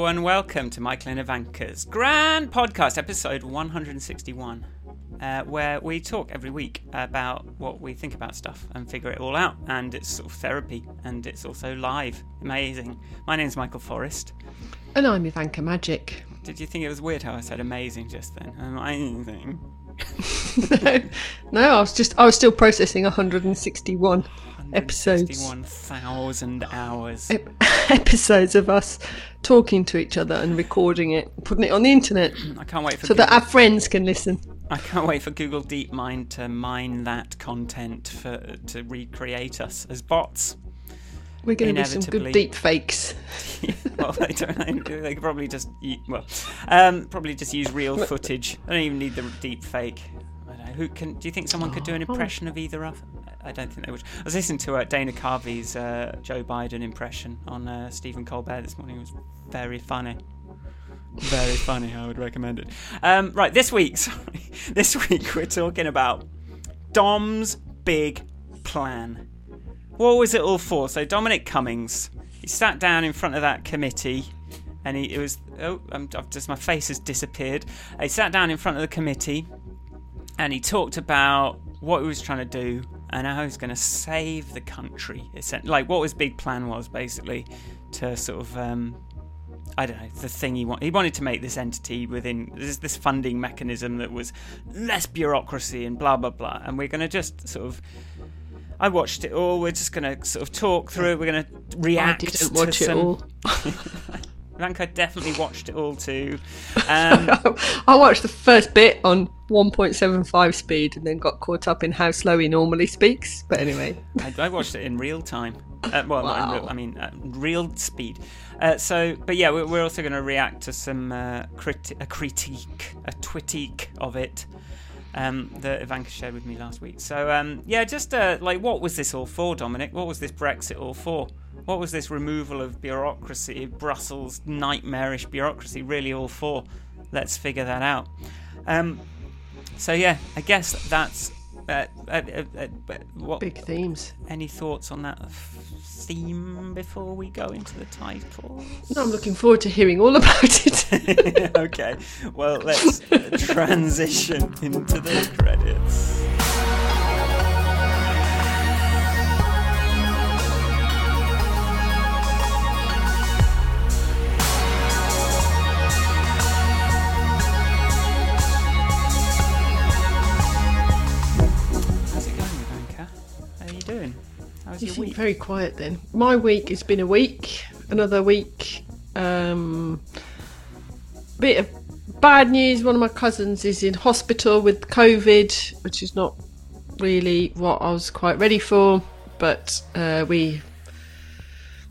Hello and welcome to Michael and Ivanka's grand podcast, episode 161, uh, where we talk every week about what we think about stuff and figure it all out. And it's sort of therapy and it's also live. Amazing. My name's Michael Forrest. And I'm Ivanka Majic. Did you think it was weird how I said amazing just then? Amazing. no, no, I was just I was still processing 161 episodes. 161,000 hours. Ep- episodes of us talking to each other and recording it, putting it on the internet, I can't wait for so Google, that our friends can listen. I can't wait for Google DeepMind to mine that content for to recreate us as bots. We're going to do some good deep fakes. well, they don't. They could probably just well, um, probably just use real footage. I don't even need the deep fake. I don't know. Who can? Do you think someone could do an Oh. impression of either of? I don't think they would. I was listening to uh, Dana Carvey's uh, Joe Biden impression on uh, Stephen Colbert this morning. It was very funny. Very funny. I would recommend it. Um, right, this week, sorry, this week we're talking about Dom's big plan. What was it all for? So Dominic Cummings, he sat down in front of that committee, and he it was oh, I'm, I've just my face has disappeared. He sat down in front of the committee, and he talked about what he was trying to do and how he was going to save the country. Like what his big plan was, basically, to sort of. Um, I don't know the thing he wanted. He wanted to make this entity within this, this funding mechanism that was less bureaucracy and blah blah blah. And we're going to just sort of. I watched it all. We're just going to sort of talk through it. We're going to I react didn't to watch it some. all. Ranko definitely watched it all too. Um, I watched the first bit on 1.75 speed and then got caught up in how slow he normally speaks. But anyway, I, I watched it in real time. Uh, well, not in Wow. real, I mean, uh, real speed. Uh, so, but yeah, we're, we're also going to react to some uh, criti- a critique, a twitique of it um, that Ivanka shared with me last week. So, um, yeah, just uh, like, what was this all for, Dominic? What was this Brexit all for? What was this removal of bureaucracy, Brussels nightmarish bureaucracy, really all for? Let's figure that out. Um, so, yeah, I guess that's. Uh, uh, uh, uh, what, big themes. any thoughts on that theme before we go into the title? No, I'm looking forward to hearing all about it. okay, well, let's uh, transition into the credits. How's You your seem week? very quiet then. My week has been a week, another week. Um, bit of bad news. One of my cousins is in hospital with COVID, which is not really what I was quite ready for. But uh, we,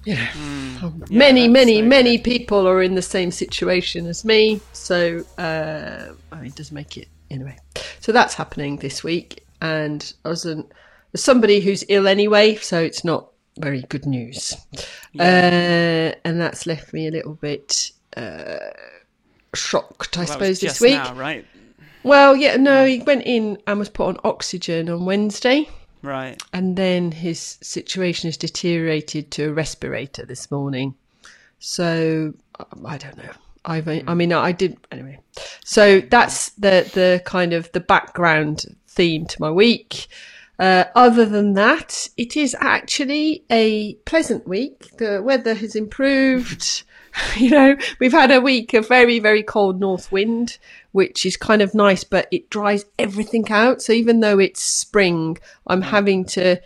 you know, Hmm. Yeah, many, many, so many good. people are in the same situation as me. So uh, I mean, it does make it anyway. So that's happening this week, and I was an, as somebody who's ill anyway, so it's not very good news. Uh, and that's left me a little bit uh, shocked, I suppose, this week. now, right? Well, yeah, no, he went in and was put on oxygen on Wednesday Right. and then his situation has deteriorated to a respirator this morning. So um, I don't know. I've, I mean, I did anyway. So that's the the kind of the background theme to my week. Uh, other than that, it is actually a pleasant week. The weather has improved. you know, we've had a week of very, very cold north wind, which is kind of nice, but it dries everything out. So even though it's spring, I'm having to.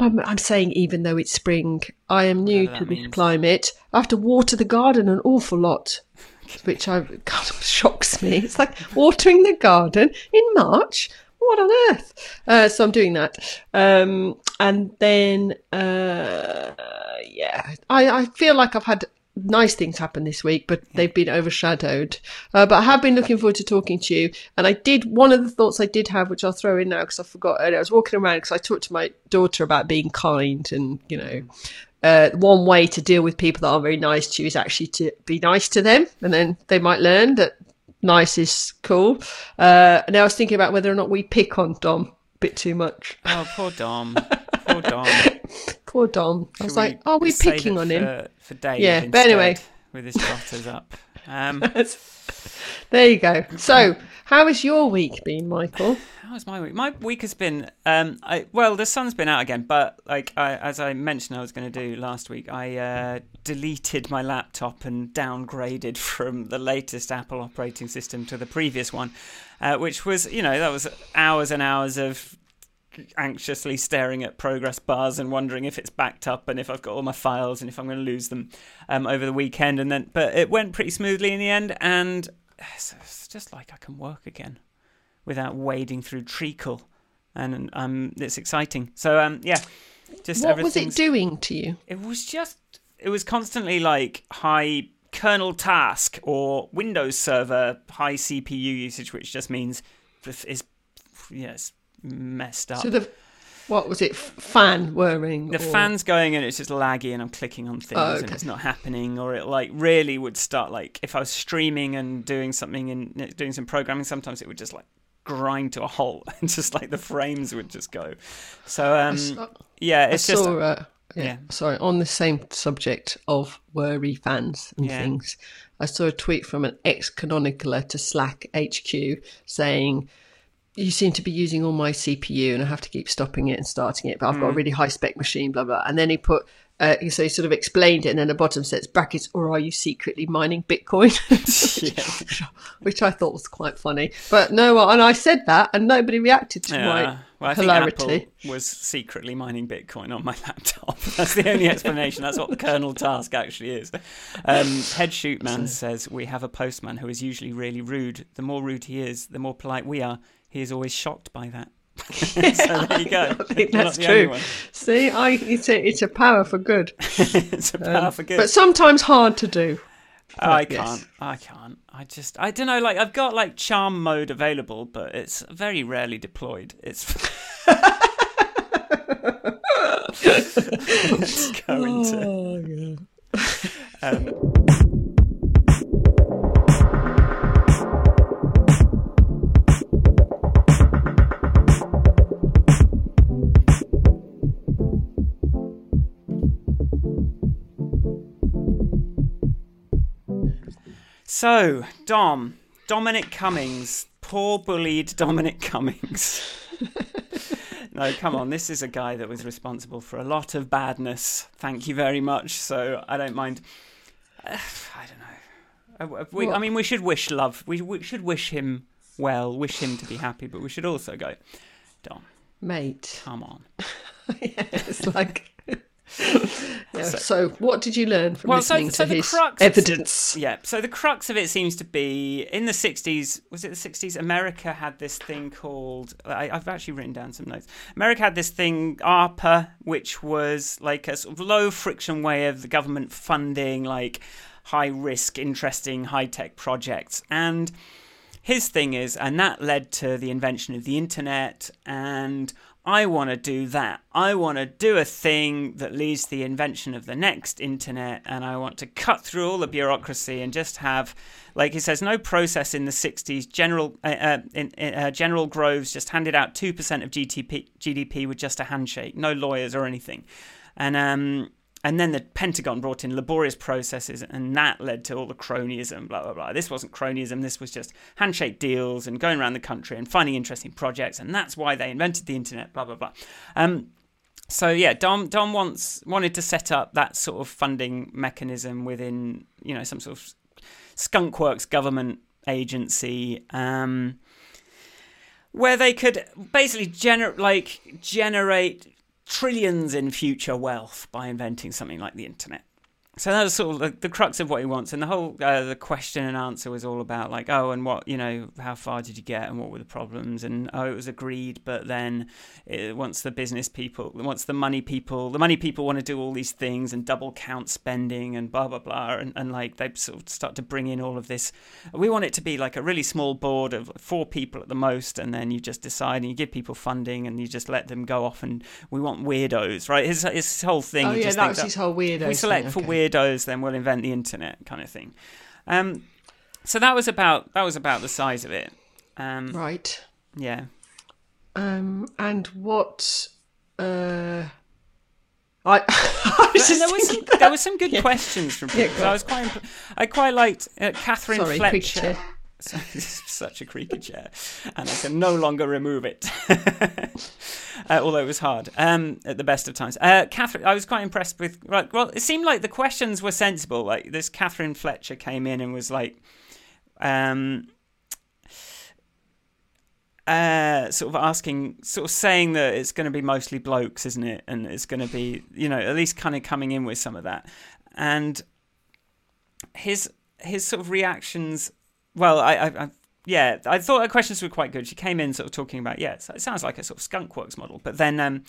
I'm, I'm saying even though it's spring, I am new to this means. climate. I have to water the garden an awful lot, which I, kind of shocks me. It's like watering the garden in March. What on earth? Uh, so I'm doing that. Um, and then, uh, yeah, I, I feel like I've had nice things happen this week, but they've been overshadowed. Uh, but I have been looking forward to talking to you. And I did, one of the thoughts I did have, which I'll throw in now because I forgot earlier, I was walking around because I talked to my daughter about being kind and, you know, uh, one way to deal with people that aren't very nice to you is actually to be nice to them, and then they might learn that nice is cool. Uh, and I was thinking about whether or not we pick on Dom a bit too much. Oh, poor Dom. poor Dom. Poor Dom. I was like, are we picking on him? for, for Dave Yeah, but anyway. with his trotters up. Um, there you go. So, how has your week been, Michael? How was my week? My week has been, um, I, well, the sun's been out again, but like I, as I mentioned, I was going to do last week. I uh, deleted my laptop and downgraded from the latest Apple operating system to the previous one, uh, which was, you know, that was hours and hours of anxiously staring at progress bars and wondering if it's backed up and if I've got all my files and if I'm going to lose them um, over the weekend. And then, but it went pretty smoothly in the end, and it's just like I can work again without wading through treacle, and um, it's exciting. So um, yeah, just what was it doing to you? It was just it was constantly like high kernel task or WindowServer high CPU usage, which just means is yes messed up. So the what was it? Fan whirring. The or... fan's going and it's just laggy, and I'm clicking on things oh, okay. and it's not happening, or it like really would start like if I was streaming and doing something and doing some programming, sometimes it would just like grind to a halt and just like the frames would just go. So um, saw, yeah, it's I just. Saw, uh, yeah, yeah, sorry. On the same subject of whirry fans and yeah. things, I saw a tweet from an ex canonicler to Slack HQ saying you seem to be using all my CPU and I have to keep stopping it and starting it, but I've mm. got a hmm. really high spec machine, blah, blah. And then he put, uh, so he sort of explained it, and then the bottom says brackets, or are you secretly mining Bitcoin? Which I thought was quite funny. But no, and I said that, and nobody reacted to yeah. my well, I hilarity. Think Apple was secretly mining Bitcoin on my laptop. That's the only explanation. That's what the kernel task actually is. Um, Head Shoot Man says we have a postman who is usually really rude. The more rude he is, the more polite we are he is always shocked by that. so there you go. I think that's true. See, I it's a it's a power for good. it's a power um, for good, but sometimes hard to do. Oh, I can't. Yes. I can't. I just. I don't know. Like I've got like charm mode available, but it's very rarely deployed. It's. it's going to. Oh, um, So, Dom, Dominic Cummings, poor bullied Dominic Cummings. no, come on, this is a guy that was responsible for a lot of badness. Thank you very much. So I don't mind. Uh, I don't know. Uh, we, I mean, we should wish love. We, we should wish him well, wish him to be happy, but we should also go, Dom, mate, come on. yeah, it's like yeah, so, so, what did you learn from well, listening so, so to his crux, evidence? Yeah, so the crux of it seems to be in the 60s, was it the 60s? America had this thing called, I, have actually written down some notes. America had this thing, ARPA, which was like a sort of low friction way of the government funding like high risk, interesting, high tech projects. And his thing is, and that led to the invention of the internet and I want to do that. I want to do a thing that leads to the invention of the next internet, and I want to cut through all the bureaucracy and just have, like he says, no process in the 60s. General uh, uh, in, uh, General Groves just handed out 2% of GDP, GDP with just a handshake, no lawyers or anything. And um, and then the Pentagon brought in laborious processes, and that led to all the cronyism, blah, blah, blah. This wasn't cronyism, this was just handshake deals and going around the country and finding interesting projects, and that's why they invented the internet, blah, blah, blah. Um, so yeah, Dom Dom wants wanted to set up that sort of funding mechanism within you know some sort of skunkworks government agency, um, where they could basically generate like generate trillions in future wealth by inventing something like the internet so that was sort of the, the, crux of what he wants, and the whole uh, the question and answer was all about like, oh, and what you know, how far did you get, and what were the problems, and oh, it was agreed, but then it, once the business people, once the money people, the money people want to do all these things and double count spending and blah blah blah, and, and like they sort of start to bring in all of this. We want it to be like a really small board of four people at the most, and then you just decide and you give people funding and you just let them go off, and we want weirdos, right? His his whole thing. Oh yeah, that was his whole weirdo. We select thing, for weird weirdos, then we'll invent the internet, kind of thing. Um, so that was about that was about the size of it. Um, right. Yeah. Um, and what? Uh, I, I was there was some, thinking there was some good Yeah. questions from people. so I was quite, I quite liked uh, Katherine Sorry, Fletcher. such a creaky chair, and I can no longer remove it. uh, although it was hard um, at the best of times. Uh, Katherine, I was quite impressed with. Right, well, it seemed like the questions were sensible. Like this, Katherine Fletcher came in and was like, um, uh, sort of asking, sort of saying that it's going to be mostly blokes, isn't it? And it's going to be, you know, at least kind of coming in with some of that. And his his sort of reactions. Well, I, I, I yeah, I thought her questions were quite good. She came in sort of talking about, yeah, it sounds like a sort of skunkworks model, but then. Um,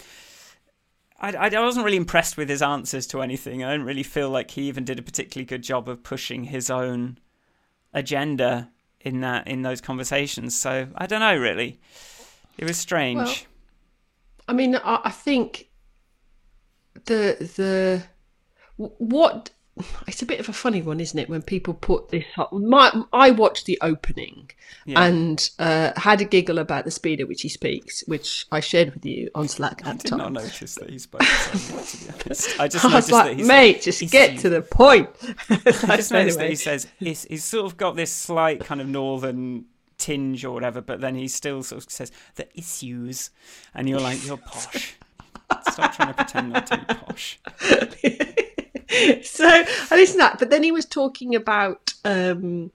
I, I wasn't really impressed with his answers to anything. I didn't really feel like he even did a particularly good job of pushing his own agenda in that in those conversations. So I don't know really. It was strange. Well, I mean, I, I think the the what it's a bit of a funny one, isn't it? When people put this, up- my I watched the opening Yeah. and uh, had a giggle about the speed at which he speaks, which I shared with you on Slack I at the did time. not notice that he spoke so to be honest. I just I was noticed that like, he mate, just he's- get to the point. I just noticed that he says he's, he's sort of got this slight kind of northern tinge or whatever, but then he still sort of says the issues, and you're like, you're posh. Stop trying to pretend not to be posh. so I listened to that, but then he was talking about um,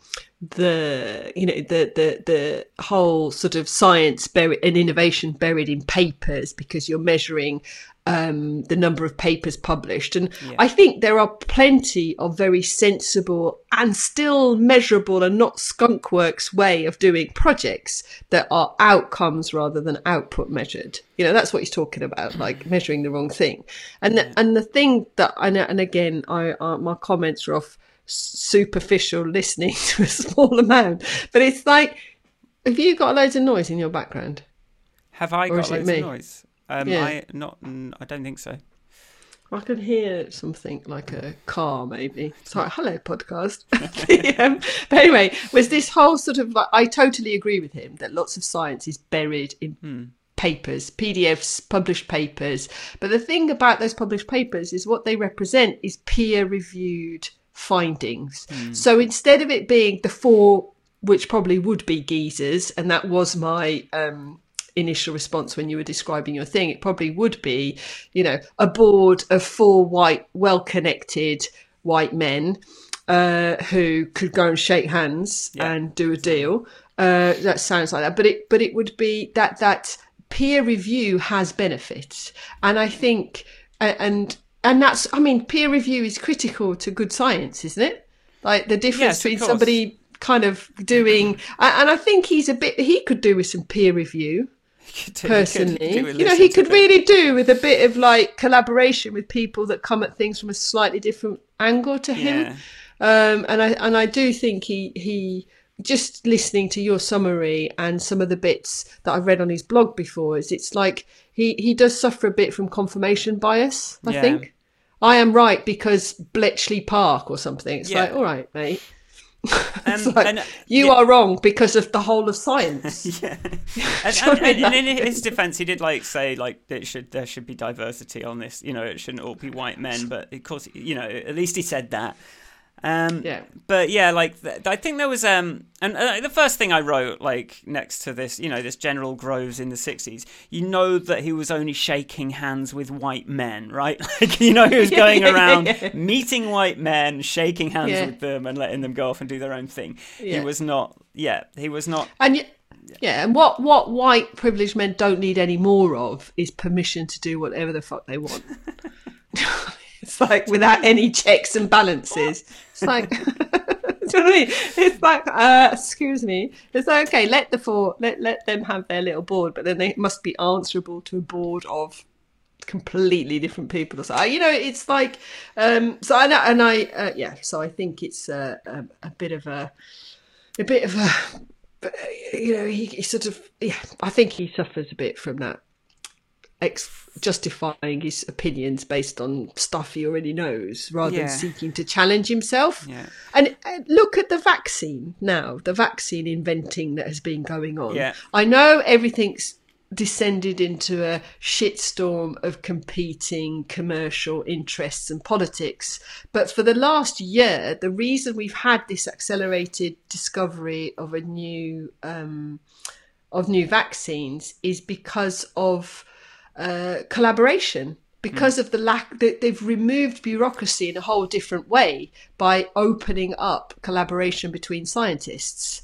the you know the the the whole sort of science buried and innovation buried in papers because you're measuring um, the number of papers published, and Yeah. I think there are plenty of very sensible and still measurable and not skunkworks way of doing projects that are outcomes rather than output measured. You know, that's what he's talking about, like measuring the wrong thing. And the, and the thing that and, and again, I uh, my comments are off superficial listening to a small amount, but it's like, have you got loads of noise in your background? Have I Or got loads me? of noise? Um, Yeah. I not. I don't think so. I can hear something like a car, maybe. Sorry, hello, podcast. Um, but anyway, was this whole sort of like, I totally agree with him that lots of science is buried in papers, PDFs, published papers. But the thing about those published papers is what they represent is peer reviewed findings. So instead of it being the four, which probably would be geezers, and that was my. Um, initial response when you were describing your thing, it probably would be, you know, a board of four white, well connected white men uh, who could go and shake hands Yeah. and do a deal. Uh, that sounds like that, but it but it would be that that peer review has benefits, and I think and and that's I mean peer review is critical to good science, isn't it? Like the difference Yes, between somebody kind of doing, and I think he's a bit he could do with some peer review He could do- he could personally. do you know, he could really do with a bit of like collaboration with people that come at things from a slightly different angle to him. Yeah. Um, and I and I do think he he just listening to your summary and some of the bits that I've read on his blog before is it's like he he does suffer a bit from confirmation bias. I Yeah. think I am right because Bletchley Park or something. It's Yeah. like all right, mate. Um, like and- you yeah. are wrong because of the whole of science. Yeah, and, and, and, and in his defense, he did like say like it should there should be diversity on this. You know, it shouldn't all be white men, but of course, you know, at least he said that. Um, Yeah. But yeah, like th- I think there was um, and uh, the first thing I wrote like next to this, you know, this General Groves in the '60s. You know that he was only shaking hands with white men, right? Like you know, he was going Yeah, yeah, around yeah. meeting white men, shaking hands Yeah. with them, and letting them go off and do their own thing. Yeah. He was not. Yeah, he was not. And y- yeah, and what what white privileged men don't need any more of is permission to do whatever the fuck they want. it's like without any checks and balances. It's like, do you know what I mean? It's like, uh, excuse me. It's like okay, let the four let let them have their little board, but then they must be answerable to a board of completely different people. So you know, it's like, um, so I know, and I uh, yeah, so I think it's uh, a, a bit of a a bit of a you know he, he sort of yeah i think he suffers a bit from that ex- justifying his opinions based on stuff he already knows rather Yeah. than seeking to challenge himself Yeah. and uh, look at the vaccine now the vaccine inventing that has been going on Yeah. i know everything's descended into a shitstorm of competing commercial interests and politics. But for the last year, the reason we've had this accelerated discovery of a new um, of new vaccines is because of uh, collaboration. Because mm. of the lack, that they've removed bureaucracy in a whole different way by opening up collaboration between scientists.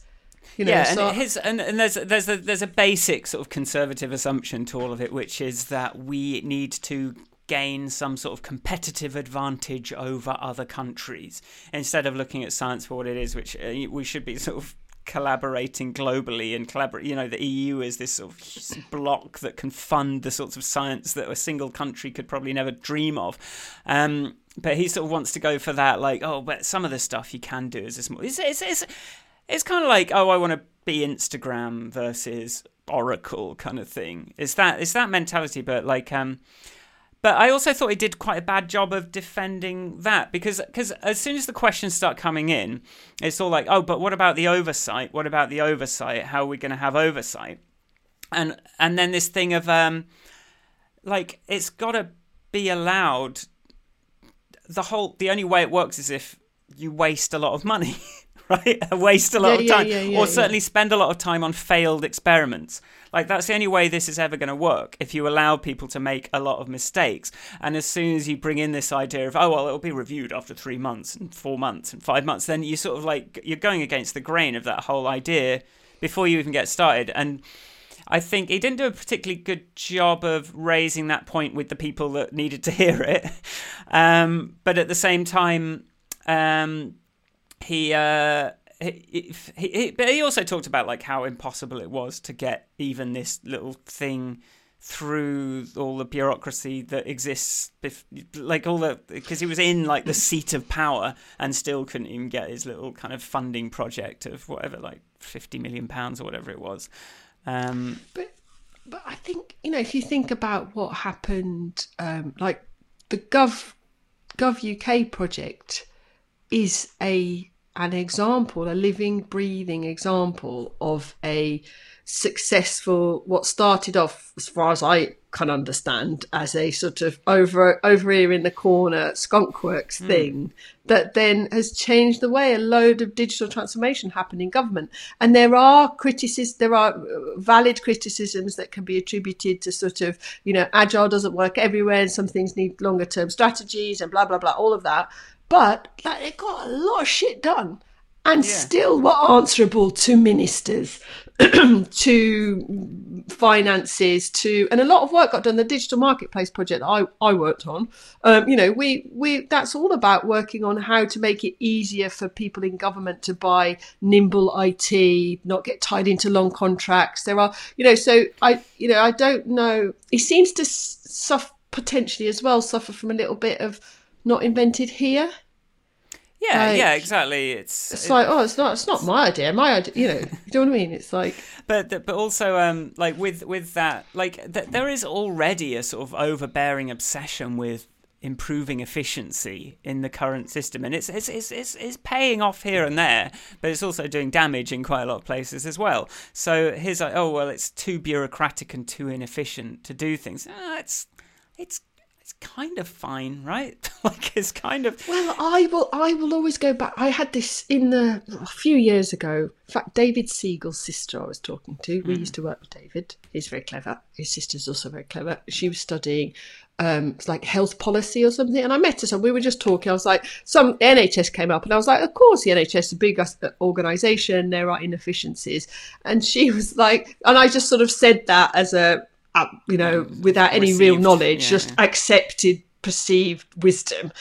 You know, yeah, so and his and, and there's there's a there's a basic sort of conservative assumption to all of it, which is that we need to gain some sort of competitive advantage over other countries instead of looking at science for what it is, which uh, we should be sort of collaborating globally and collaborate. You know, the EU is this sort of block that can fund the sorts of science that a single country could probably never dream of. Um, but he sort of wants to go for that, like, oh, but some of the stuff you can do is this more. It's, it's, it's, it's kind of like, oh, I want to be Instagram versus Oracle kind of thing. Is that is that mentality? But like, um, but I also thought he did quite a bad job of defending that because because as soon as the questions start coming in, it's all like, oh, but what about the oversight? What about the oversight? How are we going to have oversight? And and then this thing of um, like it's got to be allowed. The whole the only way it works is if you waste a lot of money. right? Waste a lot yeah, of time, yeah, yeah, or certainly spend a lot of time on failed experiments. Like that's the only way this is ever going to work. If you allow people to make a lot of mistakes, and as soon as you bring in this idea of oh well, it'll be reviewed after three months and four months and five months, then you sort of like you're going against the grain of that whole idea before you even get started. And I think he didn't do a particularly good job of raising that point with the people that needed to hear it. Um, but at the same time, um, he, uh, he, he, he, but he also talked about like how impossible it was to get even this little thing through all the bureaucracy that exists like all the because he was in like the seat of power and still couldn't even get his little kind of funding project of whatever like 50 million pounds or whatever it was. Um, but but i think you know if you think about what happened um, like the gov gov uk project is a an example, a living, breathing example of a successful, what started off, as far as I can understand, as a sort of over over here in the corner skunkworks mm. thing that then has changed the way a load of digital transformation happened in government. And there are criticisms, there are valid criticisms that can be attributed to sort of, you know, agile doesn't work everywhere and some things need longer term strategies and blah, blah, blah, all of that. But like, they got a lot of shit done and yeah. still were answerable to ministers, to finances, to and a lot of work got done. The digital marketplace project I, I worked on, um, you know, we we that's all about working on how to make it easier for people in government to buy nimble IT, not get tied into long contracts. There are, you know, so I, you know, I don't know. He seems to suffer potentially as well suffer from a little bit of not invented here. Yeah, like, yeah, exactly. It's it's it, like oh, it's not it's not my idea. My idea, you know. you know what I mean? It's like, but but also um like with with that like th- there is already a sort of overbearing obsession with improving efficiency in the current system and it's, it's it's it's it's paying off here and there but it's also doing damage in quite a lot of places as well so here's like oh well it's too bureaucratic and too inefficient to do things ah, it's it's it's kind of fine, right? like it's kind of Well, I will I will always go back. I had this in the a few years ago. In fact, David Siegel's sister I was talking to. We mm. used to work with David. He's very clever. His sister's also very clever. She was studying um, like health policy or something. And I met her, so we were just talking. I was like, some NHS came up, and I was like, of course, the NHS is a big organisation. There are inefficiencies, and she was like, and I just sort of said that as a uh, you know, without any Received, real knowledge, yeah. just accepted perceived wisdom.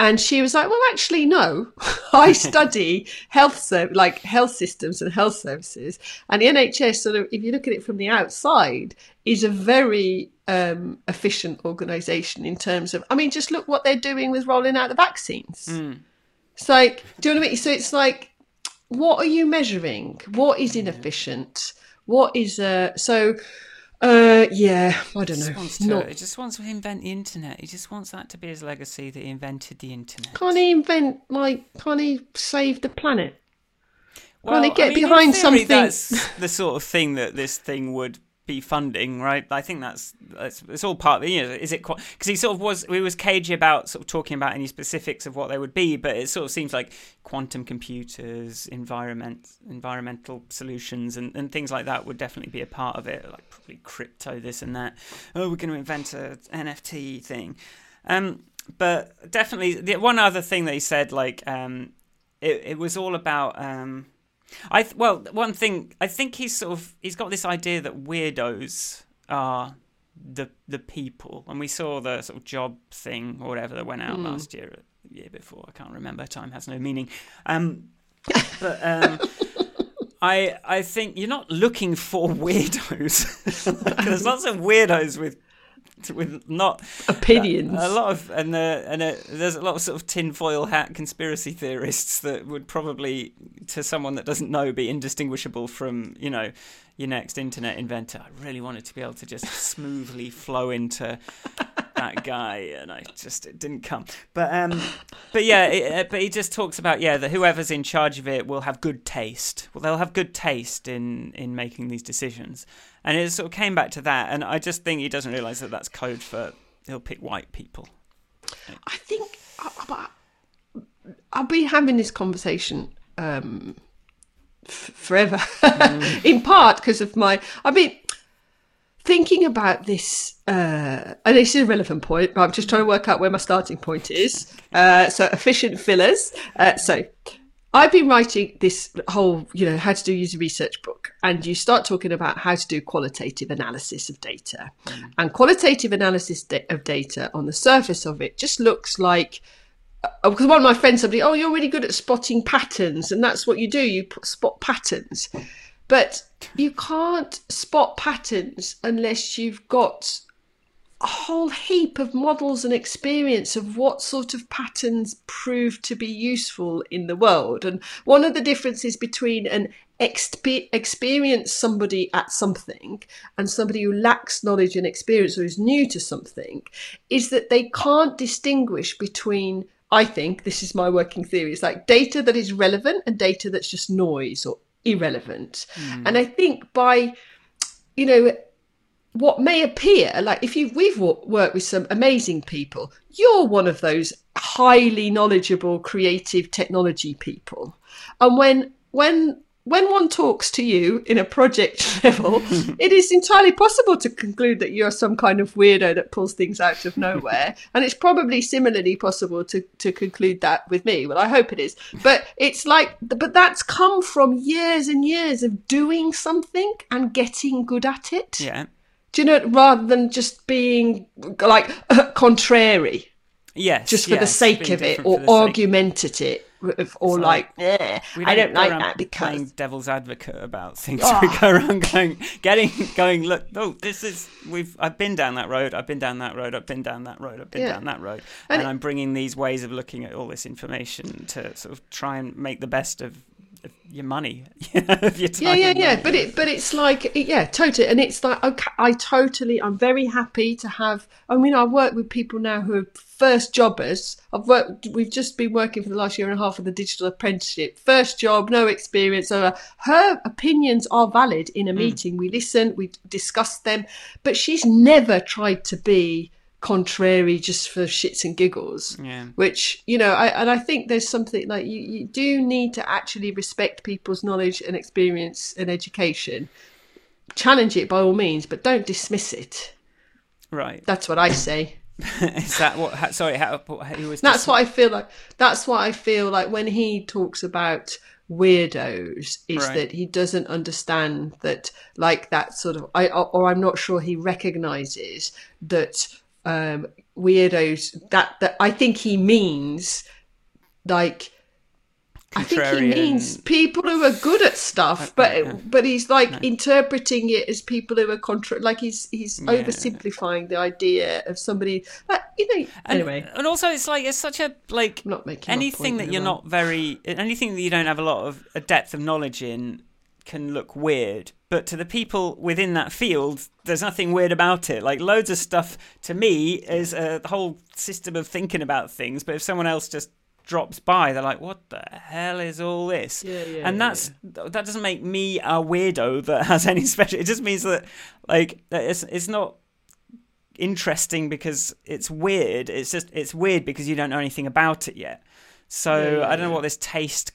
And she was like, well, actually, no, I study health, so- like health systems and health services. And the NHS sort of, if you look at it from the outside, is a very um, efficient organisation in terms of, I mean, just look what they're doing with rolling out the vaccines. Mm. It's like, do you know what I mean? So it's like, what are you measuring? What is inefficient? What is, uh, so, uh, yeah, I don't know. Wants to, Not... He just wants to invent the internet. He just wants that to be his legacy that he invented the internet. Can't he invent like? Can't he save the planet? Well, can't he get I mean, behind theory, something? That's the sort of thing that this thing would be funding, right? I think that's, that's it's all part. Of, you know, is it because he sort of was he was cagey about sort of talking about any specifics of what they would be, but it sort of seems like quantum computers, environment, environmental solutions, and, and things like that would definitely be a part of it, like probably crypto, this and that. Oh, we're going to invent a NFT thing. Um, but definitely, the one other thing that he said, like, um, it it was all about. Um, I th- well, one thing I think he's sort of he's got this idea that weirdos are the the people, and we saw the sort of job thing or whatever that went out mm. last year, the year before. I can't remember. Time has no meaning. Um, but um, I I think you're not looking for weirdos. There's lots of weirdos with with not opinions. A, a lot of and uh, and uh, there's a lot of sort of tinfoil hat conspiracy theorists that would probably, to someone that doesn't know, be indistinguishable from you know your next internet inventor. I really wanted to be able to just smoothly flow into that guy, and I just it didn't come. But um, but yeah, it, uh, but he just talks about yeah that whoever's in charge of it will have good taste. Well, they'll have good taste in in making these decisions, and it sort of came back to that. And I just think he doesn't realise that that's code for he'll pick white people. I think I'll be having this conversation um, f- forever, mm. in part because of my. I mean, thinking about this, uh, and this is a relevant point, but I'm just trying to work out where my starting point is. Uh, so, efficient fillers. Uh, so, I've been writing this whole, you know, how to do user research book, and you start talking about how to do qualitative analysis of data. Mm. And qualitative analysis of data on the surface of it just looks like uh, because one of my friends said, "Oh, you're really good at spotting patterns, and that's what you do. You spot patterns." But you can't spot patterns unless you've got a whole heap of models and experience of what sort of patterns prove to be useful in the world. And one of the differences between an exp- experience somebody at something and somebody who lacks knowledge and experience or is new to something is that they can't distinguish between I think this is my working theory. It's like data that is relevant and data that's just noise or irrelevant. Mm. And I think by, you know, what may appear like if you we've worked with some amazing people you're one of those highly knowledgeable creative technology people and when when when one talks to you in a project level, it is entirely possible to conclude that you're some kind of weirdo that pulls things out of nowhere. and it's probably similarly possible to, to conclude that with me. Well, I hope it is. But it's like, but that's come from years and years of doing something and getting good at it. Yeah. Do you know, rather than just being like contrary. Yes. Just for yes, the sake of it or argumentative or like, yeah, I don't like that because playing devil's advocate about things. Oh. We go around going, getting, going. Look, oh, this is we've. I've been down that road. I've been down that road. I've been down that road. I've been yeah. down that road. And, and it, I'm bringing these ways of looking at all this information to sort of try and make the best of your money, your Yeah, yeah, yeah. But it, but it's like, yeah, totally. And it's like, okay, I totally, I'm very happy to have. I mean, I work with people now who are first jobbers. I've worked. We've just been working for the last year and a half with the digital apprenticeship. First job, no experience. So her opinions are valid in a hmm. meeting. Mm. We listen, we discuss them, but she's never tried to be contrary just for shits and giggles yeah. which you know I, and i think there's something like you, you do need to actually respect people's knowledge and experience and education challenge it by all means but don't dismiss it right that's what i say is that what sorry how, he was that's what i feel like that's what i feel like when he talks about weirdos is right. that he doesn't understand that like that sort of I or I'm not sure he recognizes that um, weirdos that that I think he means like I think he means people who are good at stuff, but but he's like no. interpreting it as people who are contra- like he's he's yeah. oversimplifying the idea of somebody like you know and, anyway. And also, it's like it's such a like I'm not making anything that you're not very anything that you don't have a lot of a depth of knowledge in can look weird, but to the people within that field, there's nothing weird about it. Like loads of stuff to me is uh, a whole system of thinking about things, but if someone else just drops by, they're like, "What the hell is all this?" Yeah, yeah, and that's that doesn't make me a weirdo that has any special. It just means that like it's it's not interesting because it's weird. It's just it's weird because you don't know anything about it yet. So Yeah, yeah, I don't know yeah. what this taste,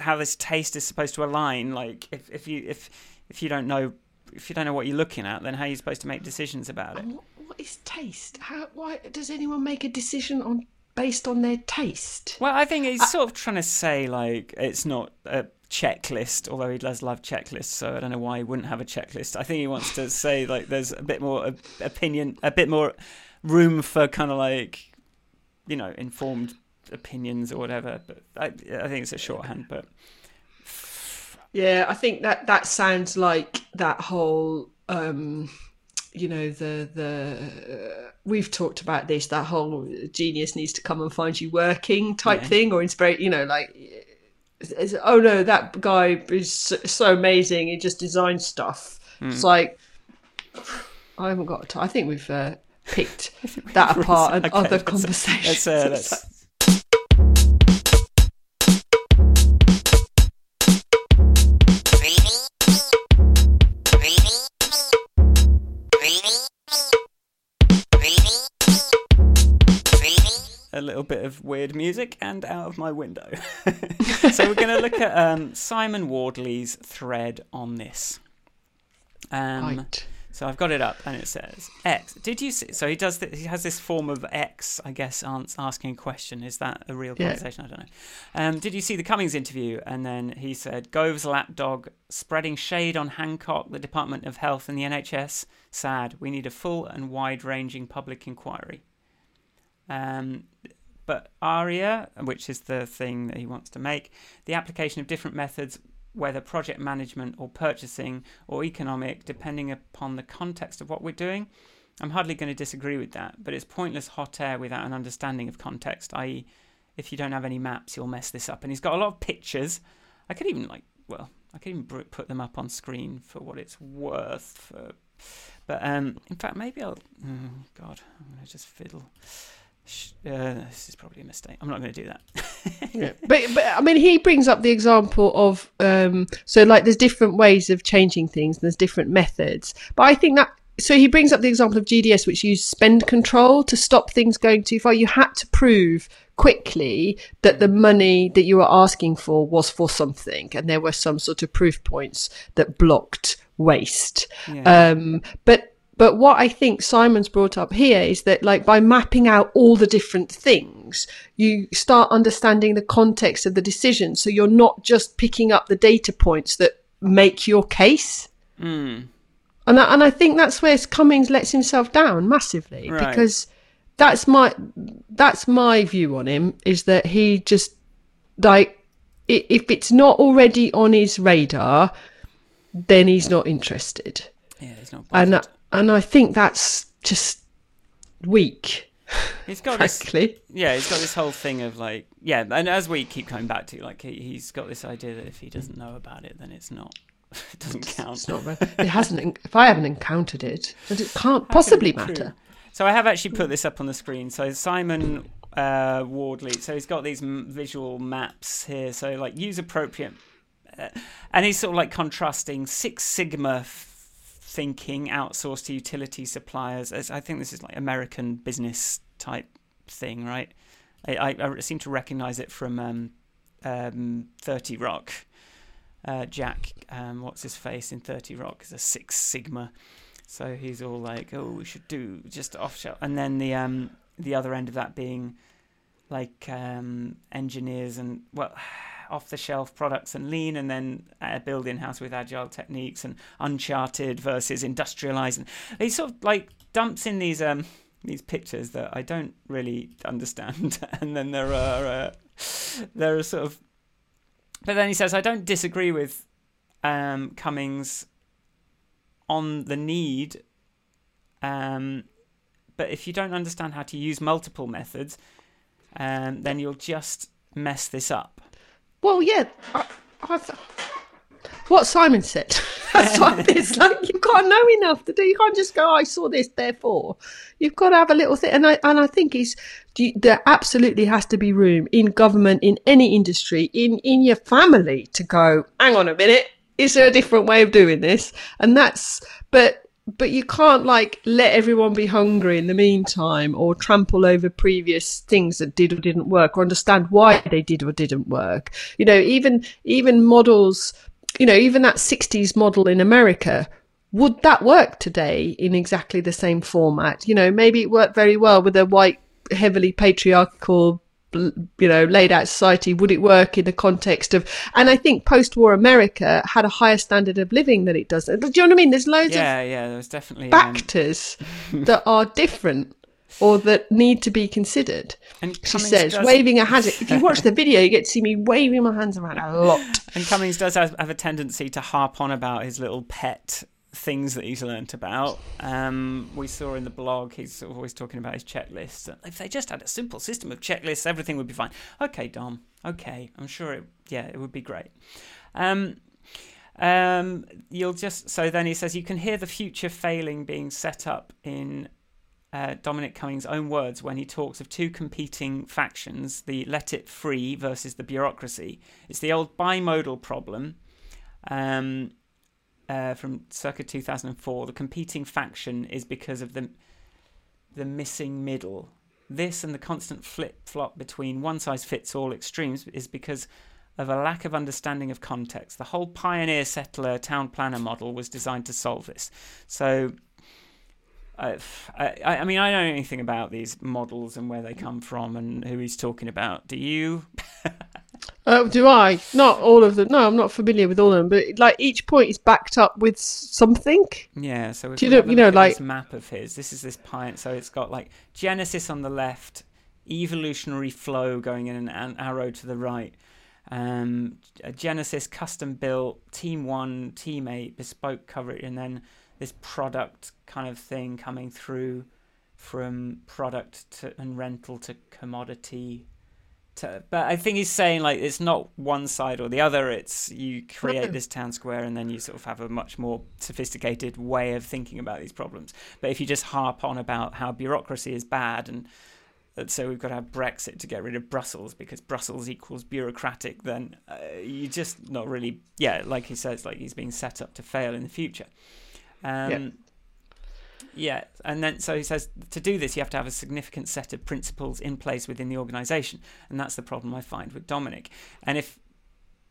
how this taste is supposed to align. Like if if you if if you don't know if you don't know what you're looking at, then how are you supposed to make decisions about it? What, what is taste? How? Why does anyone make a decision on based on their taste? Well, I think he's sort of trying to say like it's not a checklist, although he does love checklists. So I don't know why he wouldn't have a checklist. I think he wants to say like there's a bit more opinion, a bit more room for kind of like you know informed opinions or whatever. But I, I think it's a shorthand. But Yeah, I think that that sounds like that whole, um, you know, the the uh, we've talked about this. That whole genius needs to come and find you working type Yeah. thing, or inspire. You know, like, it's, oh no, that guy is so, so amazing. He just designs stuff. It's like I haven't got. Time. I think we've uh, picked that apart and Okay, other conversations. let's uh, let's. A little bit of weird music and out of my window. so we're going to look at um, Simon Wardley's thread on this. Um, Right. So I've got it up, and it says X. Did you see? So he does. Th- he has this form of X, I guess, asking a question. Is that a real Yeah. conversation? I don't know. Um, did you see the Cummings interview? And then he said, "Gove's lapdog spreading shade on Hancock, the Department of Health, and the NHS. Sad. We need a full and wide-ranging public inquiry." Um, but ARIA, which is the thing that he wants to make, the application of different methods, whether project management or purchasing or economic, depending upon the context of what we're doing. I'm hardly going to disagree with that, but it's pointless hot air without an understanding of context, i.e., if you don't have any maps, you'll mess this up. And he's got a lot of pictures. I could even, like, well, I could even put them up on screen for what it's worth. For, but um, in fact, maybe I'll. Oh, God, I'm going to just fiddle. Uh, this is probably a mistake. I'm not going to do that. yeah. But but I mean, he brings up the example of um, so like there's different ways of changing things. There's different methods, but I think that so he brings up the example of GDS, which used spend control to stop things going too far. You had to prove quickly that the money that you were asking for was for something, and there were some sort of proof points that blocked waste. Yeah. Um, but but what I think Simon's brought up here is that like by mapping out all the different things, you start understanding the context of the decision. So you're not just picking up the data points that make your case. Mm. And I, and I think that's where Cummings lets himself down massively Right. because that's my that's my view on him is that he just like if it's not already on his radar, then he's not interested Yeah, it's not. bothered. and I think that's just weak, He's got this. Yeah, he's got this whole thing of like, yeah, and as we keep coming back to, like, he, he's got this idea that if he doesn't know about it, then it's not, it doesn't count. It's not. It hasn't. If I haven't encountered it, then it can't possibly True. matter. So I have actually put this up on the screen. So Simon uh, Wardley. So he's got these m- visual maps here. So like use appropriate, uh, and he's sort of like contrasting Six Sigma thinking outsourced to utility suppliers. I think this is like American business type thing, right? I, I, I seem to recognize it from um, um, Thirty Rock. Uh, Jack, um, what's his face in Thirty Rock is a Six Sigma. So he's all like, "Oh, we should do just off shelf," and then the um the other end of that being like um engineers and well off the shelf products and lean, and then uh, build in house with agile techniques and uncharted versus industrialized. He sort of like dumps in these um these pictures that I don't really understand, and then there are uh, there are sort of, but then he says, "I don't disagree with um Cummings." on the need. Um, but if you don't understand how to use multiple methods, um, then you'll just mess this up. Well, yeah. I, I what Simon said That's what it's like. You've got to know enough to do. You can't just go, oh, "I saw this, therefore." You've got to have a little thing, and I and I think it's there absolutely has to be room in government, in any industry, in in your family to go. Hang on a minute, is there a different way of doing this? And that's but but you can't like let everyone be hungry in the meantime or trample over previous things that did or didn't work or understand why they did or didn't work. You know even even models you know even that 60s model in america would that work today in exactly the same format? You know maybe it worked very well with a white heavily patriarchal you know laid out society would it work in the context of and i think post-war america had a higher standard of living than it does. Do you know what i mean? There's loads yeah of yeah there's definitely factors um... that are different or that need to be considered. And she says does... waving her hands if you watch the video you get to see me waving my hands around a lot. And cummings does have, have a tendency to harp on about his little pet things that he's learnt about. Um, we saw in the blog he's always talking about his checklists. If they just had a simple system of checklists, everything would be fine. Okay, Dom. Okay, I'm sure it. Yeah, it would be great. Um, um, you'll just so then he says you can hear the future failing being set up in uh, Dominic Cummings' own words when he talks of two competing factions: the let it free versus the bureaucracy. It's the old bimodal problem. Um, uh, from circa 2004, the competing faction is because of the the missing middle. This and the constant flip flop between one size fits all extremes is because of a lack of understanding of context. The whole pioneer settler town planner model was designed to solve this. So, uh, I, I mean, I don't know anything about these models and where they come from and who he's talking about. Do you? Uh, do I? Not all of them. No, I'm not familiar with all of them. But like each point is backed up with something. Yeah. So do you know, you know, like this map of his. This is this pint. So it's got like Genesis on the left, evolutionary flow going in an arrow to the right. Um, Genesis custom built, Team One, Team Eight, bespoke coverage, and then this product kind of thing coming through from product to and rental to commodity to, but I think he's saying like it's not one side or the other. It's you create this town square and then you sort of have a much more sophisticated way of thinking about these problems. But if you just harp on about how bureaucracy is bad and so we've got to have Brexit to get rid of Brussels because Brussels equals bureaucratic, then uh, you just not really yeah, like he says, like he's being set up to fail in the future. Um, yeah. Yeah, and then so he says to do this, you have to have a significant set of principles in place within the organisation, and that's the problem I find with Dominic. And if,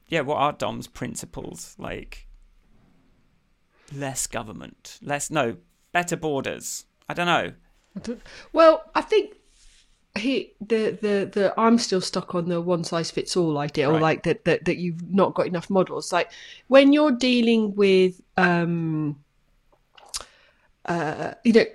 yeah, what are Dom's principles? Like less government, less no, better borders. I don't know. Well, I think he the the the I'm still stuck on the one size fits all idea, right. or like that that that you've not got enough models. Like when you're dealing with um uh, you know,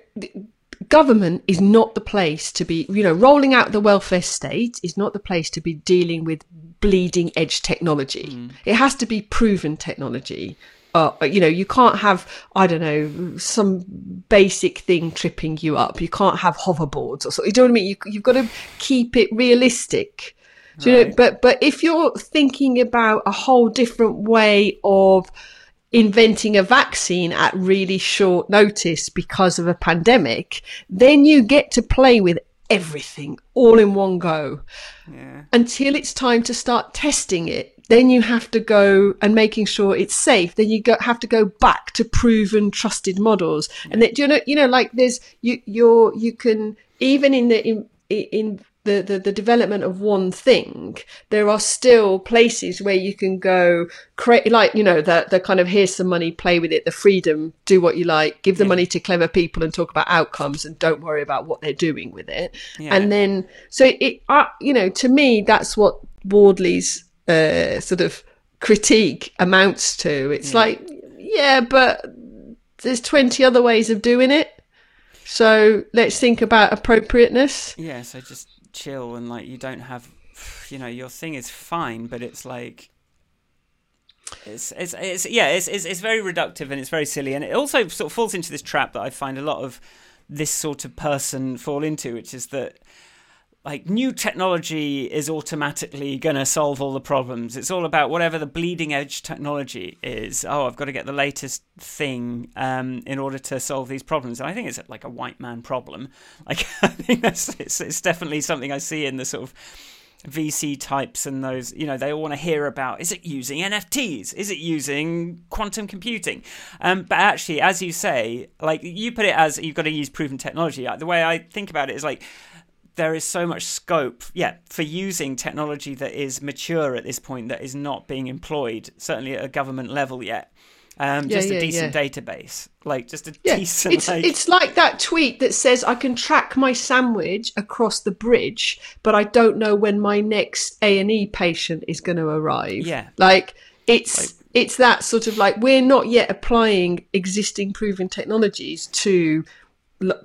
government is not the place to be, you know, rolling out the welfare state is not the place to be dealing with bleeding edge technology. Mm. It has to be proven technology. Uh, you know, you can't have, I don't know, some basic thing tripping you up. You can't have hoverboards or something. You know what I mean? You, you've got to keep it realistic. Right. You know, but but if you're thinking about a whole different way of inventing a vaccine at really short notice because of a pandemic, then you get to play with everything all in one go yeah. until it's time to start testing it. Then you have to go and making sure it's safe. Then you go, have to go back to proven, trusted models. Yeah. And that you know, you know, like there's you, you're you can even in the in, in the, the, the development of one thing, there are still places where you can go create, like, you know, the, the kind of here's some money, play with it, the freedom, do what you like, give the yeah. money to clever people and talk about outcomes and don't worry about what they're doing with it. Yeah. And then, so it, uh, you know, to me, that's what Wardley's uh, sort of critique amounts to. It's yeah. like, yeah, but there's 20 other ways of doing it. So let's think about appropriateness. Yeah, so just chill and like you don't have you know your thing is fine but it's like it's it's it's yeah it's it's, it's very reductive and it's very silly. And it also sort of falls into this trap that I find a lot of this sort of person fall into which is that like new technology is automatically going to solve all the problems. It's all about whatever the bleeding edge technology is. Oh, I've got to get the latest thing um, in order to solve these problems. And I think it's like a white man problem. Like I think that's it's, it's definitely something I see in the sort of VC types and those, you know, they all want to hear about is it using NFTs? Is it using quantum computing? Um, but actually, as you say, like you put it as you've got to use proven technology. The way I think about it is like there is so much scope, yeah, for using technology that is mature at this point that is not being employed, certainly at a government level yet. Um, Yeah, just yeah, a decent yeah. database, like just a Yeah, decent. it's like, it's like that tweet that says I can track my sandwich across the bridge, but I don't know when my next A and E patient is going to arrive. Yeah. like it's it's that sort of like we're not yet applying existing proven technologies to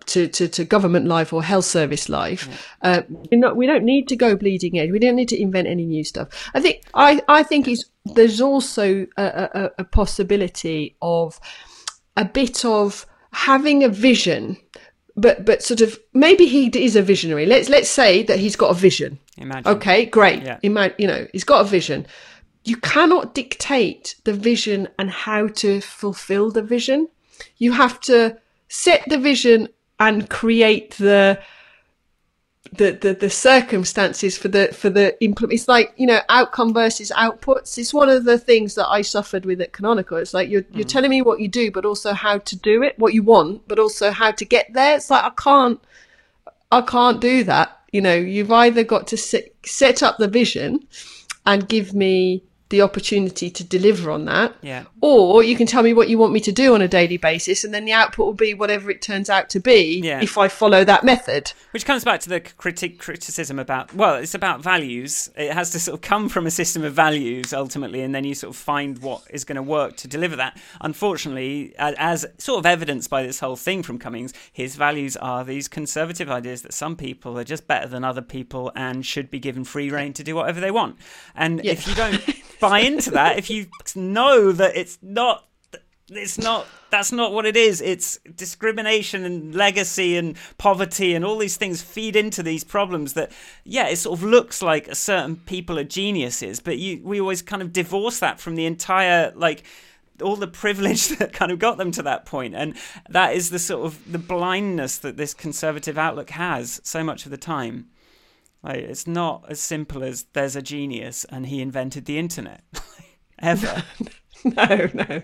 to, to, to government life or health service life. Uh, not, we don't need to go bleeding edge. We don't need to invent any new stuff. I think I, I think is there's also a, a, a possibility of a bit of having a vision, but but sort of maybe he is a visionary. Let's let's say that he's got a vision. imagine. Okay, great. Yeah. Ima- you know, he's got a vision. You cannot dictate the vision and how to fulfill the vision. You have to set the vision and create the the, the, the circumstances for the for the implement. It's like you know outcome versus outputs. It's one of the things that I suffered with at Canonical. It's like you're you're mm. telling me what you do, but also how to do it, what you want, but also how to get there. It's like I can't I can't do that. You know, you've either got to set, set up the vision and give me the opportunity to deliver on that, Yeah. or you can tell me what you want me to do on a daily basis, and then the output will be whatever it turns out to be Yeah. if I follow that method. Which comes back to the critic criticism about well, it's about values. It has to sort of come from a system of values ultimately, and then you sort of find what is going to work to deliver that. Unfortunately, as sort of evidenced by this whole thing from Cummings, his values are these conservative ideas that some people are just better than other people and should be given free reign to do whatever they want. And if you don't buy into that, if you know that it's not it's not that's not what it is. It's discrimination and legacy and poverty and all these things feed into these problems that yeah it sort of looks like certain people are geniuses but you we always kind of divorce that from the entire like all the privilege that kind of got them to that point. And that is the sort of the blindness that this conservative outlook has so much of the time like it's not as simple as there's a genius and he invented the internet ever No, no.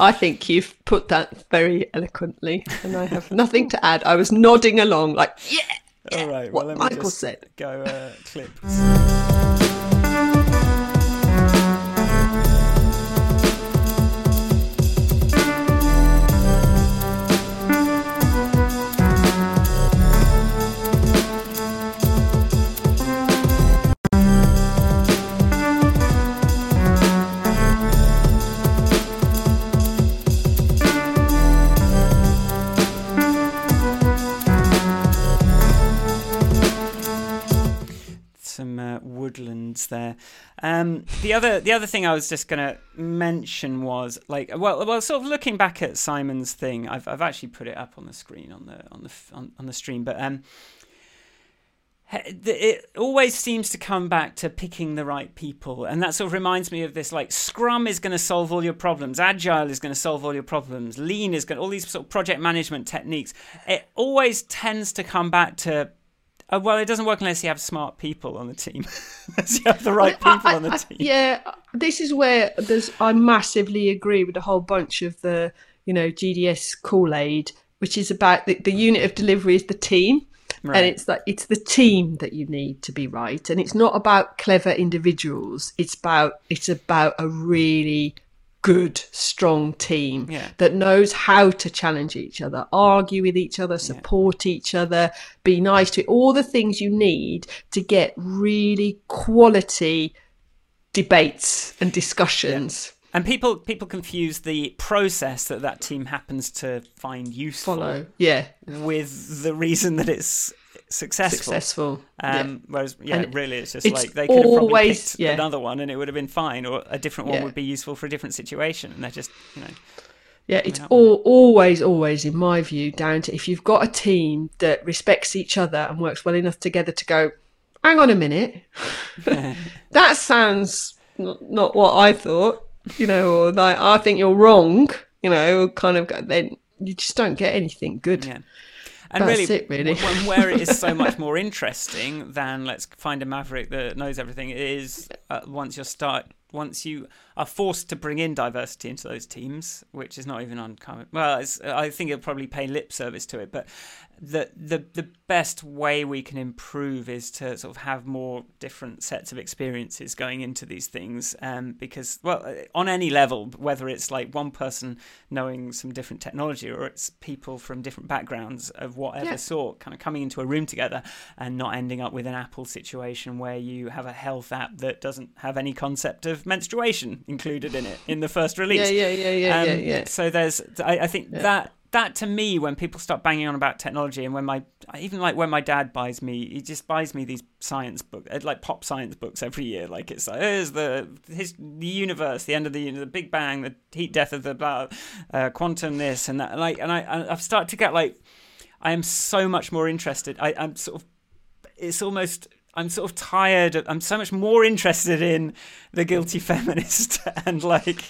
I think you've put that very eloquently, and I have nothing to add. I was nodding along, like, yeah, All right. what Well, let me Michael just said. go uh, clip. Woodlands there. Um, the other the other thing I was just going to mention was like well well sort of looking back at Simon's thing. I've I've actually put it up on the screen on the on the on, on the stream, but um. It always seems to come back to picking the right people, and that sort of reminds me of this. Like Scrum is going to solve all your problems, Agile is going to solve all your problems, Lean is going all these sort of project management techniques. It always tends to come back to uh, well, it doesn't work unless you have smart people on the team. unless you have the right people I- on the I- team. Yeah, this is where there's. I massively agree with a whole bunch of the, you know, GDS Kool Aid, which is about the, the unit of delivery is the team, Right. and it's like it's the team that you need to be right, and it's not about clever individuals. It's about it's about a really good, strong team Yeah. that knows how to challenge each other, argue with each other, support each other, be nice to all the things you need to get really quality debates and discussions. And people people confuse the process that that team happens to find useful Follow, yeah, with the reason that it's successful. successful. yeah. Um, Whereas, yeah, And really, it's just it's like they could have probably picked yeah. another one and it would have been fine, or a different one Yeah. would be useful for a different situation. And they're just, you know, Yeah, it's all, always, always, in my view, down to if you've got a team that respects each other and works well enough together to go, hang on a minute. that sounds not, not what I thought, you know, or like, I think you're wrong, you know, kind of, then you just don't get anything good. Yeah. And That's really, it, really. when, where it is so much more interesting than let's find a maverick that knows everything is uh, once you start once you are forced to bring in diversity into those teams, which is not even uncommon. Well, it's, I think it'll probably pay lip service to it, but the the the best way we can improve is to sort of have more different sets of experiences going into these things um, because well on any level whether it's like one person knowing some different technology or it's people from different backgrounds of whatever Yeah. sort kind of coming into a room together and not ending up with an apple situation where you have a health app that doesn't have any concept of menstruation included in it in the first release Yeah, yeah, yeah, yeah, yeah, um, yeah. So there's, I, I think that that to me, when people start banging on about technology, and when my even like when my dad buys me, he just buys me these science books, like pop science books every year. Like it's like here's the his the universe, the end of the uni- the Big Bang, the heat death of the blah, uh, quantum this and that. Like, and I- I've started to get like, I am so much more interested. I, I'm sort of it's almost I'm sort of tired. I'm so much more interested in the guilty feminist and like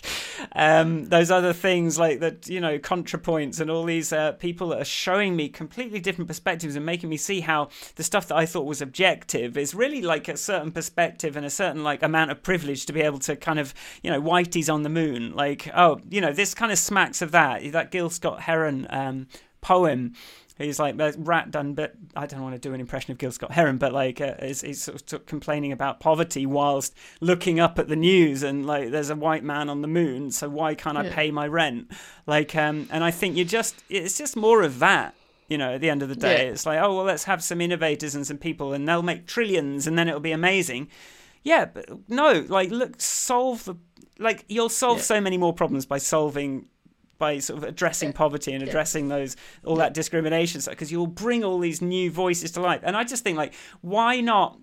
um, those other things, like that you know ContraPoints and all these uh, people that are showing me completely different perspectives and making me see how the stuff that I thought was objective is really like a certain perspective and a certain like amount of privilege to be able to kind of you know Whitey's on the moon, like oh you know this kind of smacks of that that Gil Scott Heron um, poem He's like "There's rat done, but I don't want to do an impression of Gil Scott Heron, but like uh, he's, he's sort of complaining about poverty whilst looking up at the news, and like there's a white man on the moon, so why can't I Yeah. pay my rent? Like, um, and I think you just it's just more of that. You know, at the end of the day, Yeah. it's like, oh well, let's have some innovators and some people, and they'll make trillions, and then it'll be amazing. Yeah, but no, like look, solve the like you'll solve Yeah. so many more problems by solving by sort of addressing poverty and addressing those all that discrimination stuff because you'll bring all these new voices to life. And i just think like why not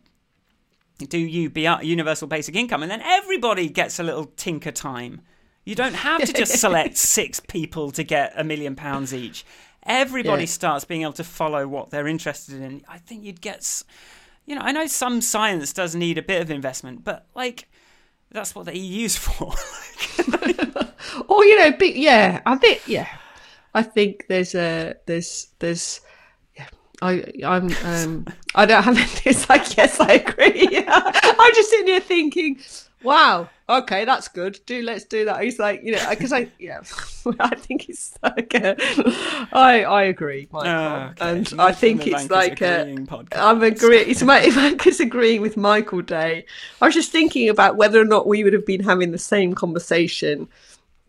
do you be universal basic income? And then everybody gets a little tinker time. You don't have to just select six people to get a million pounds each. Everybody Yeah. starts being able to follow what they're interested in. I think you'd get you know i know some science does need a bit of investment but like that's what the eu's for Or you know, yeah. I think yeah. I think there's a there's there's yeah. I I'm um I don't have. It's like yes, I agree. I'm just sitting here thinking, wow, okay, that's good. Do let's do that. He's like, you know, because I yeah, I think it's like a, I I agree, Michael, Oh, okay. and I think The it's Vankers like a, agreeing podcast. I'm agreeing. It's my Ivanka's agreeing with Michael Day. I was just thinking about whether or not we would have been having the same conversation,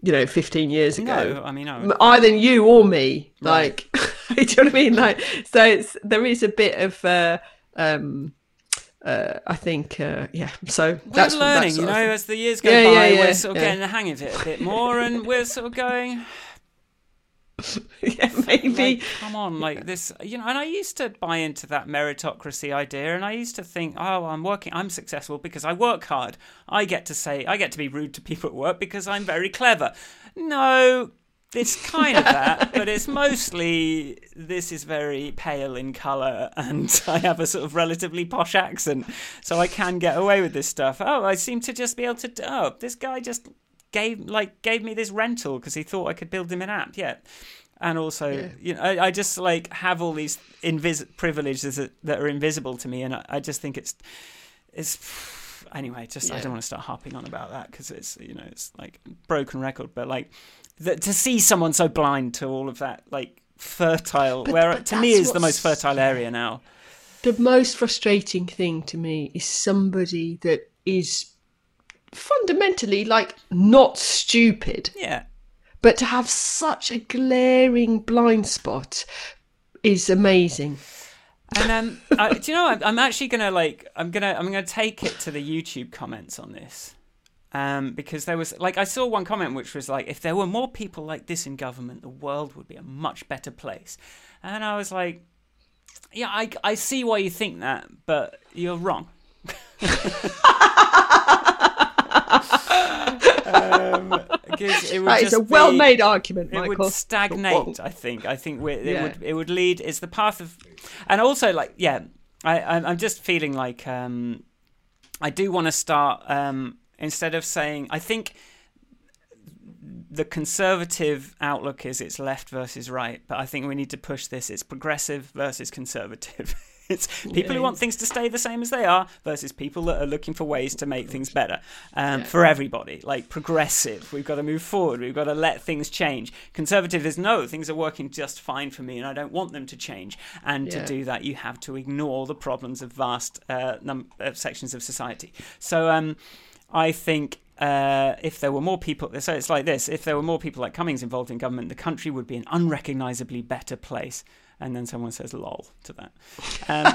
you know, 15 years ago. no i mean I M- Either you or me, like, do you know what I mean? Like, so it's there is a bit of, uh, um, uh, I think, uh, yeah. So we're that's learning, that's you know, as the years go Yeah, by, yeah, we're sort of yeah. getting the hang of it a bit more, and we're sort of going, yeah, maybe. like, come on, like this, you know. And I used to buy into that meritocracy idea, and I used to think, oh, I'm working, I'm successful because I work hard. I get to say, I get to be rude to people at work because I'm very clever. No. It's kind of that, but it's mostly this is very pale in colour, and I have a sort of relatively posh accent, so I can get away with this stuff. Oh, I seem to just be able to. Oh, this guy just gave like gave me this rental because he thought I could build him an app. Yeah, and also Yeah. you know I, I just like have all these invis- privileges that, that are invisible to me, and I, I just think it's it's anyway. Just I don't want to start harping on about that because it's you know it's like broken record, but like that to see someone so blind to all of that like fertile But- where but to me is the most fertile area now. the most frustrating thing to me is somebody that is fundamentally like not stupid Yeah. but to have such a glaring blind spot is amazing And um, I, do you know? I'm, I'm actually gonna like. I'm gonna. I'm gonna take it to the YouTube comments on this, um, because there was like I saw one comment which was like, if there were more people like this in government, the world would be a much better place. And I was like, yeah, I I see why you think that, but you're wrong. um, it would that is a well-made be- argument it would stagnate. I think. I think it Yeah. would it would lead. It's the path of, and also like yeah, I, I'm I'm just feeling like um, I do want to start um, instead of saying I think the conservative outlook is it's left versus right, but I think we need to push this. It's progressive versus conservative. it's people Yeah. who want things to stay the same as they are versus people that are looking for ways to make things better um, Yeah. for everybody. Like progressive, we've got to move forward. We've got to let things change. Conservative is no, things are working just fine for me, and I don't want them to change. And to do that, you have to ignore the problems of vast uh, num- uh, sections of society. So um, I think uh, if there were more people, so it's like this: if there were more people like Cummings involved in government, the country would be an unrecognisably better place. And then someone says "lol" to that. Um,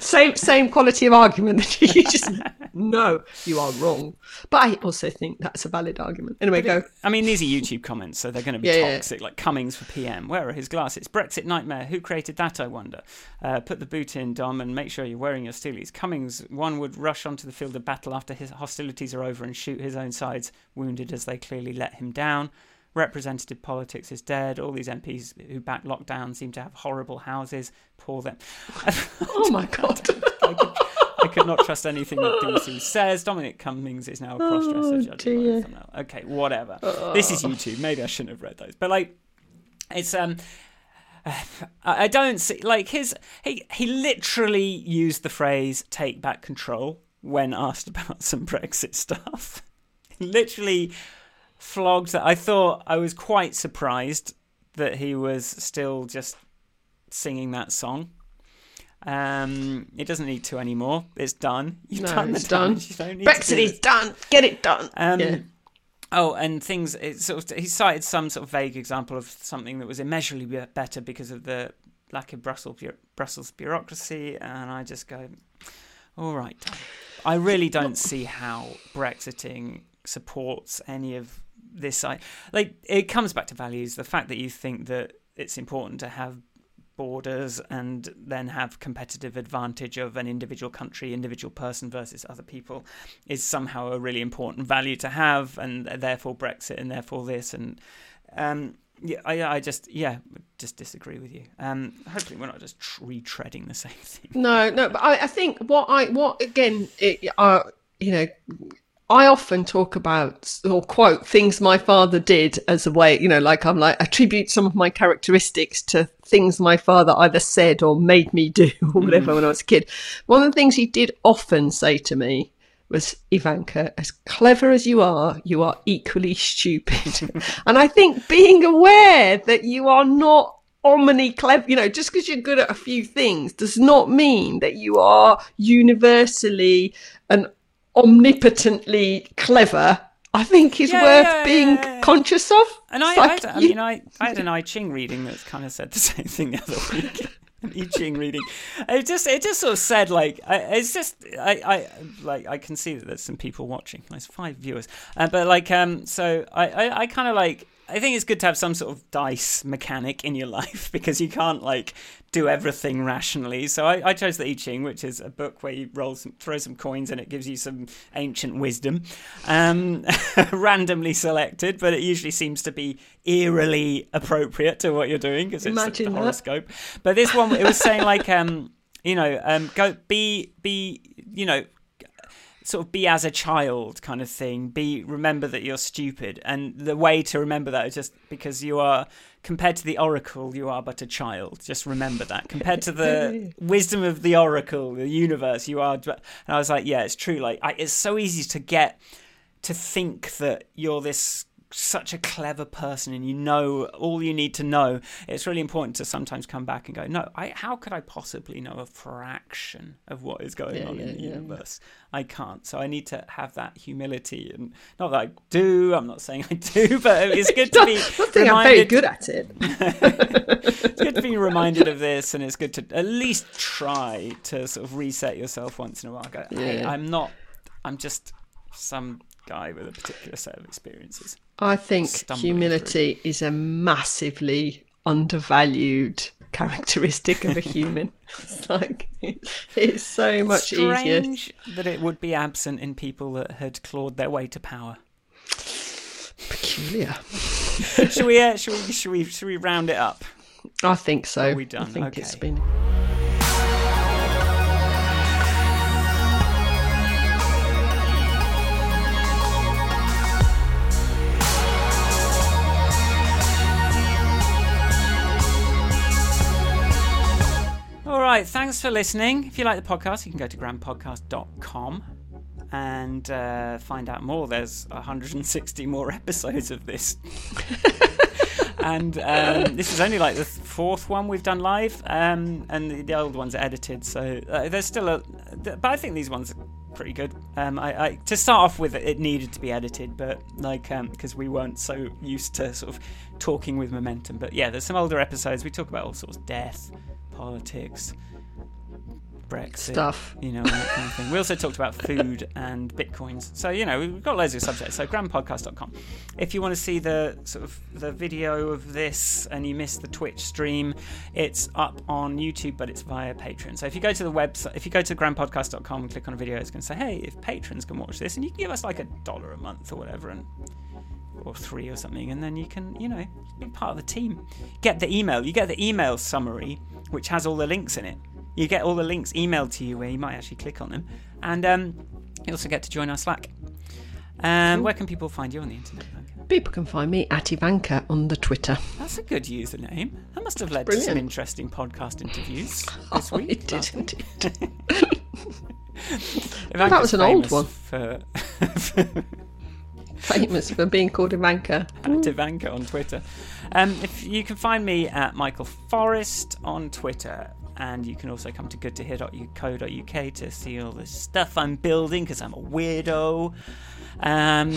Same same quality of argument that you just no, you are wrong. But I also think that's a valid argument. Anyway, go. I mean, these are YouTube comments, so they're going to be Yeah, yeah. toxic. Like Cummings for PM. Where are his glasses? Brexit nightmare. Who created that? I wonder. Uh, put the boot in, Dom, and make sure you're wearing your steelies. Cummings, one would rush onto the field of battle after his hostilities are over and shoot his own sides, wounded as they clearly let him down. Representative politics is dead. All these MPs who back lockdown seem to have horrible houses. Poor them. Oh my god. I could, I could not trust anything that DC says. Dominic Cummings is now a cross-dresser Oh, dear. Okay, whatever. This is YouTube. Maybe I shouldn't have read those. But like, it's um, I I don't see like his he he literally used the phrase "take back control" when asked about some Brexit stuff. literally flogged that. I thought I was quite surprised that he was still just singing that song. Um, it doesn't need to anymore. It's done. You've No, done the it's done. damage. You don't need to Brexit do is done. Get it done. Um, yeah. Oh, and things. It sort of, he cited some sort of vague example of something that was immeasurably better because of the lack of Brussels Brussels bureaucracy, and I just go, all right. I really don't see how Brexiting supports any of this. I like it comes back to values. The fact that you think that it's important to have borders and then have competitive advantage of an individual country, individual person versus other people is somehow a really important value to have, and therefore Brexit, and therefore this, and um, yeah, I, I just yeah, just disagree with you. Um, hopefully, we're not just tr- retreading the same thing. No, no, but I, I think what I what again, it, uh, you know, I often talk about or quote things my father did as a way, you know, like I'm like attribute some of my characteristics to things my father either said or made me do or whatever mm-hmm. when I was a kid. One of the things he did often say to me was Ivanka, as clever as you are, you are equally stupid. and I think being aware that you are not omni clever, you know, just because you're good at a few things does not mean that you are universally and omnipotently clever. I think is Yeah, worth yeah, being yeah, conscious of. And I, It's I, like had- I mean, I, I had an I Ching reading that kind of said the same thing the other week. an I Ching reading. It just, it just sort of said like, I, it's just, I, I, like, I can see that there's some people watching. There's five viewers, uh, but like, um, so I, I, I kind of like. I think it's good to have some sort of dice mechanic in your life because you can't like do everything rationally. So I, I chose the I Ching, which is a book where you roll some, throw some coins and it gives you some ancient wisdom, um, randomly selected, but it usually seems to be eerily appropriate to what you're doing because it's Imagine the horoscope. But this one, it was saying like, um, you know, um, go be be, you know, sort of be as a child kind of thing be remember that you're stupid. And the way to remember that is just because you are compared to the oracle you are but a child. Just remember that. Compared to the wisdom of the oracle the universe you are and i was like yeah it's true. Like I, it's so easy to get to think that you're this such a clever person and you know all you need to know it's really important to sometimes come back and go no I, how could i possibly know a fraction of what is going Yeah, on in the yeah. universe i can't so i need to have that humility and not that i do i'm not saying i do but it's good to be think I'm very reminded good at it. it's good to be reminded of this and it's good to at least try to sort of reset yourself once in a while go hey Yeah. i'm not i'm just some guy with a particular set of experiences I think humility is a massively undervalued characteristic of a human. it's like it's so much easier. that it would be absent in people that had clawed their way to power Peculiar. should we uh, should we should we should we round it up I think so. Are we done? I think it's Okay. been. Right. Thanks for listening. If you like the podcast, you can go to grandpodcast.com and uh, find out more. There's 160 more episodes of this. and um, this is only like the fourth one we've done live, um, and the, the, old ones are edited. So uh, there's still a, but I think these ones are pretty good. Um, I, I, to start off with, it needed to be edited, but like because um, we weren't so used to sort of talking with momentum. But yeah, there's some older episodes. We talk about all sorts of death, politics, Brexit stuff, you know, that kind of thing. We also talked about food and bitcoins. So you know, we've got loads of subjects. So grandpodcast.com. If you want to see the sort of the video of this and you missed the Twitch stream, it's up on YouTube, but it's via Patreon. So if you go to the website, if you go to grandpodcast.com and click on a video, it's going to say, hey, if patrons can watch this, and you can give us like a dollar a month or whatever, and or three or something, and then you can, you know, be part of the team. Get the email. You get the email summary, which has all the links in it. You get all the links emailed to you where you might actually click on them, and um, you also get to join our Slack. Um, where can people find you on the internet? People can find me at Ivanka on the Twitter. That's a good username. That must have led Brilliant. to some interesting podcast interviews this oh, week. It did indeed. well, that was an old one. For, for famous for being called Ivanka. At Ivanka on Twitter. Um, if you can find me at Michael Forrest on Twitter, and you can also come to goodtohear.co.uk to see all the stuff I'm building because I'm a weirdo. Um,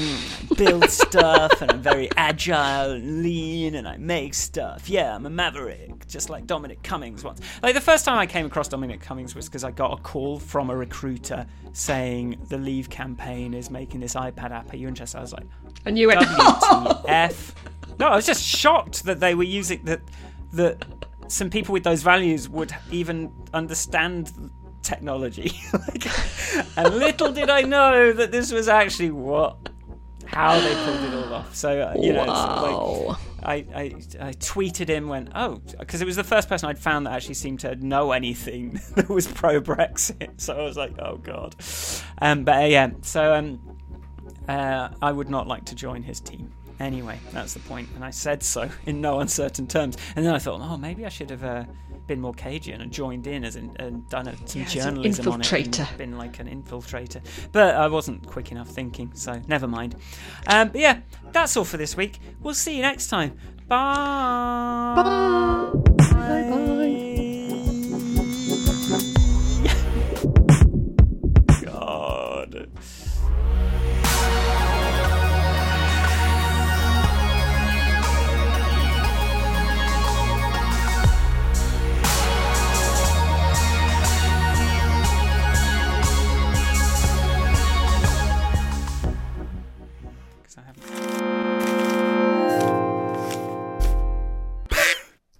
build stuff and I'm very agile and lean and I make stuff. Yeah, I'm a maverick, just like Dominic Cummings once. Like the first time I came across Dominic Cummings was because I got a call from a recruiter saying the Leave campaign is making this iPad app. Are you interested? I was like, and you went, WTF? no, I was just shocked that they were using that that some people with those values would even understand technology. like, and little did I know that this was actually what how they pulled it all off. So uh, you know, like, I, I I tweeted him when oh because it was the first person I'd found that actually seemed to know anything that was pro Brexit. So I was like, oh god. Um, but uh, yeah, so um, uh, I would not like to join his team. Anyway, that's the point. point, and I said so in no uncertain terms. And then I thought, oh, maybe I should have uh, been more Cajun and joined in as in, and done a, some yeah, journalism on it, been like an infiltrator. But I wasn't quick enough thinking, so never mind. Um, but yeah, that's all for this week. We'll see you next time. Bye. Bye. Bye. Bye.